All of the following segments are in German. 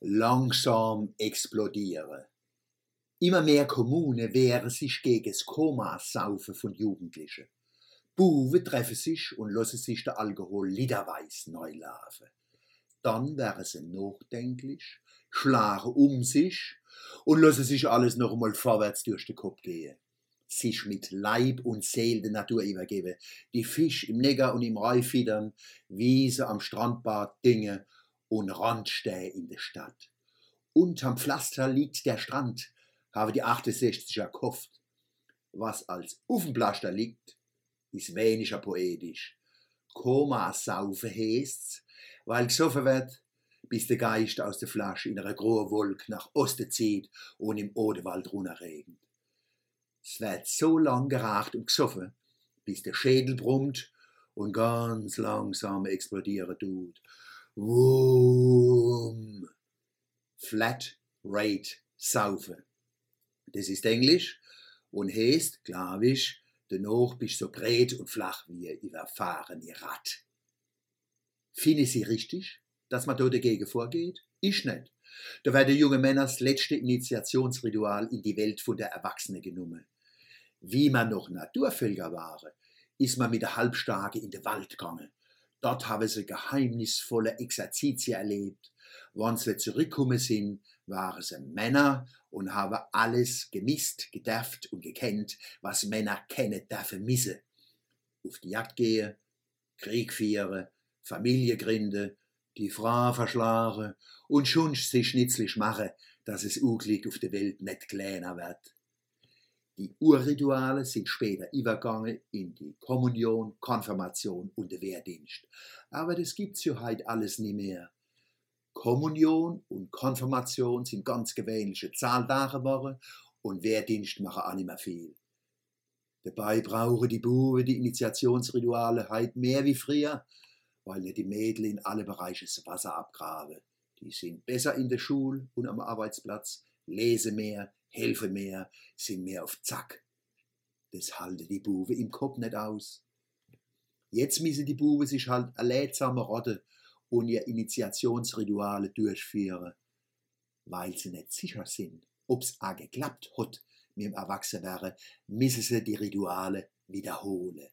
langsam explodieren. Immer mehr Kommunen wehren sich gegen das Komasaufen von Jugendlichen. Buben treffen sich und lassen sich der Alkohol literweise neu laufen. Dann wären sie nachdenklich, schlagen um sich und lassen sich alles noch einmal vorwärts durch den Kopf gehen. Sich mit Leib und Seele der Natur übergeben, die Fisch im Neger und im Rai fiedern, Wiese am Strandbad dingen und Randstehen in der Stadt. Unterm Pflaster liegt der Strand, habe die 68er gekauft. Was als Uffenplaster liegt, ist weniger poetisch. Koma saufen heißt's, weil gesoffen wird, bis der Geist aus der Flasche in einer großen Wolke nach Osten zieht und im Odewald runterregnet. Es wird so lang geracht und gesoffen, bis der Schädel brummt und ganz langsam explodieren tut. Wum. Flat Rate Saufen. Das ist Englisch und heißt, glaube ich, danach bist du so breit und flach wie ein überfahrene Rad. Finde sie richtig, dass man da dagegen vorgeht? Ich nicht. Da werden junge Männer das letzte Initiationsritual in die Welt von der Erwachsenen genommen. Wie man noch Naturvölker waren, ist man mit der Halbstarke in den Wald gegangen. Dort haben sie geheimnisvolle Exerzitien erlebt. Wenn sie zurückgekommen sind, waren sie Männer und haben alles gemisst, gedärft und gekannt, was Männer kennen dürfen missen. Auf die Jagd gehen, Krieg führen, Familie gründen, die Frau verschlagen und schon sich nützlich machen, dass es Unglück auf der Welt nicht kleiner wird. Die Urrituale sind später übergegangen in die Kommunion, Konfirmation und den Wehrdienst. Aber das gibt's ja heute alles nicht mehr. Kommunion und Konfirmation sind ganz gewöhnliche Zahltage geworden und Wehrdienst machen auch nicht mehr viel. Dabei brauchen die Buben die Initiationsrituale heute mehr wie früher, weil die Mädel in alle Bereiche das Wasser abgraben. Die sind besser in der Schule und am Arbeitsplatz, lesen mehr, helfen mehr, sind mehr auf Zack. Das halte die Buben im Kopf nicht aus. Jetzt müssen die Buben sich halt erlädsamer rotten und ihr Initiationsrituale durchführen, weil sie nicht sicher sind, ob's auch geklappt hat mit dem Erwachsenwerden, müssen sie die Rituale wiederholen.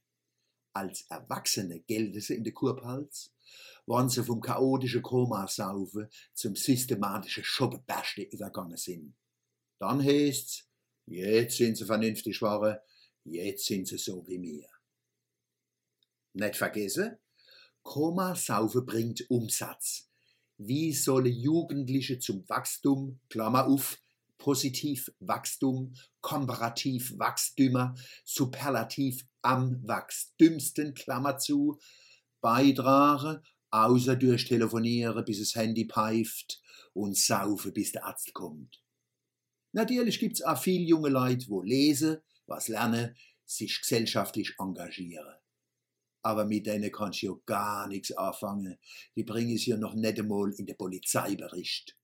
Als Erwachsene gelten sie in der Kurpals, wann sie vom chaotischen Komasaufen zum systematischen Schoppenberste übergangen sind. Dann heißt's, jetzt sind sie vernünftig geworden, jetzt sind sie so wie mir. Nicht vergessen, Komasaufen bringt Umsatz. Wie sollen Jugendliche zum Wachstum, Klammer auf, positiv Wachstum, komparativ Wachstümer, superlativ am Wachstümsten, Klammer zu, beitragen, außer durch Telefonieren, bis das Handy pfeift und saufen, bis der Arzt kommt. Natürlich gibt's auch viel junge Leute, wo lesen, was lernen, sich gesellschaftlich engagieren. Aber mit denen kannst du ja gar nichts anfangen. Die bringen es ja noch nicht einmal in den Polizeibericht.